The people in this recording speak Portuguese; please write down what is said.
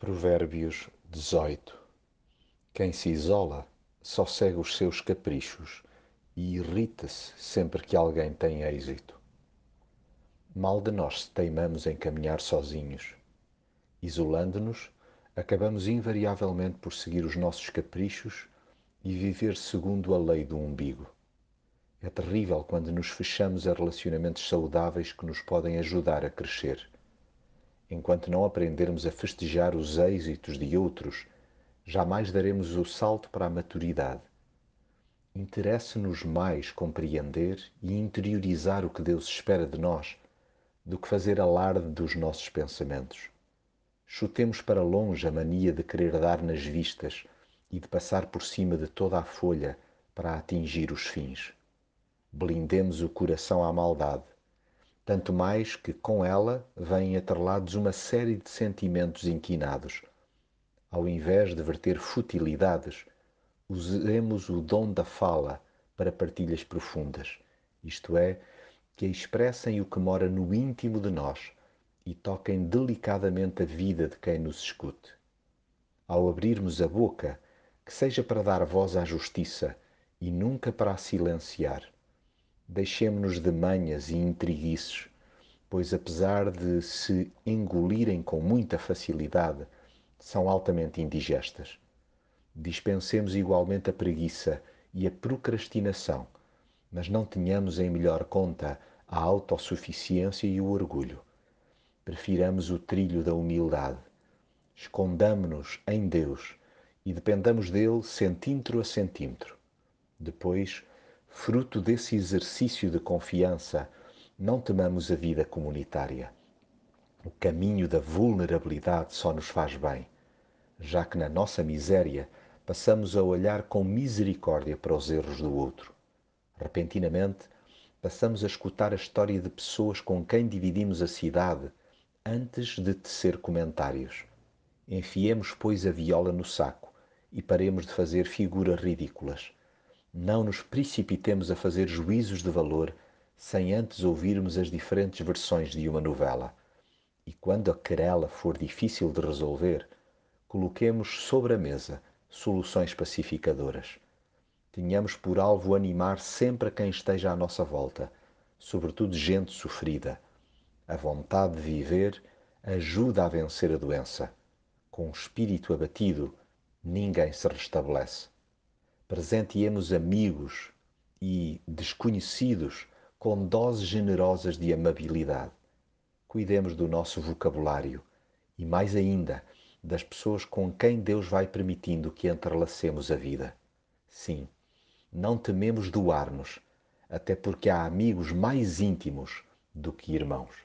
Provérbios 18 Quem se isola só segue os seus caprichos e irrita-se sempre que alguém tem êxito. Mal de nós se teimamos em caminhar sozinhos. Isolando-nos, acabamos invariavelmente por seguir os nossos caprichos e viver segundo a lei do umbigo. É terrível quando nos fechamos a relacionamentos saudáveis que nos podem ajudar a crescer enquanto não aprendermos a festejar os êxitos de outros, jamais daremos o salto para a maturidade. Interessa-nos mais compreender e interiorizar o que Deus espera de nós do que fazer alarde dos nossos pensamentos. Chutemos para longe a mania de querer dar nas vistas e de passar por cima de toda a folha para atingir os fins. Blindemos o coração à maldade tanto mais que com ela vêm atrelados uma série de sentimentos inquinados. Ao invés de verter futilidades, usemos o dom da fala para partilhas profundas, isto é, que expressem o que mora no íntimo de nós e toquem delicadamente a vida de quem nos escute. Ao abrirmos a boca, que seja para dar voz à justiça e nunca para a silenciar deixemo-nos de manhas e intriguices, pois apesar de se engolirem com muita facilidade, são altamente indigestas. Dispensemos igualmente a preguiça e a procrastinação, mas não tenhamos em melhor conta a autossuficiência e o orgulho. Prefiramos o trilho da humildade. Escondamo-nos em Deus e dependamos dele centímetro a centímetro. Depois, Fruto desse exercício de confiança, não temamos a vida comunitária. O caminho da vulnerabilidade só nos faz bem, já que na nossa miséria passamos a olhar com misericórdia para os erros do outro. Repentinamente, passamos a escutar a história de pessoas com quem dividimos a cidade antes de tecer comentários. Enfiemos, pois, a viola no saco e paremos de fazer figuras ridículas não nos precipitemos a fazer juízos de valor sem antes ouvirmos as diferentes versões de uma novela. E quando a querela for difícil de resolver, coloquemos sobre a mesa soluções pacificadoras. Tenhamos por alvo animar sempre quem esteja à nossa volta, sobretudo gente sofrida. A vontade de viver ajuda a vencer a doença. Com o espírito abatido, ninguém se restabelece presenteemos amigos e desconhecidos com doses generosas de amabilidade. Cuidemos do nosso vocabulário e, mais ainda, das pessoas com quem Deus vai permitindo que entrelacemos a vida. Sim, não tememos doar-nos, até porque há amigos mais íntimos do que irmãos.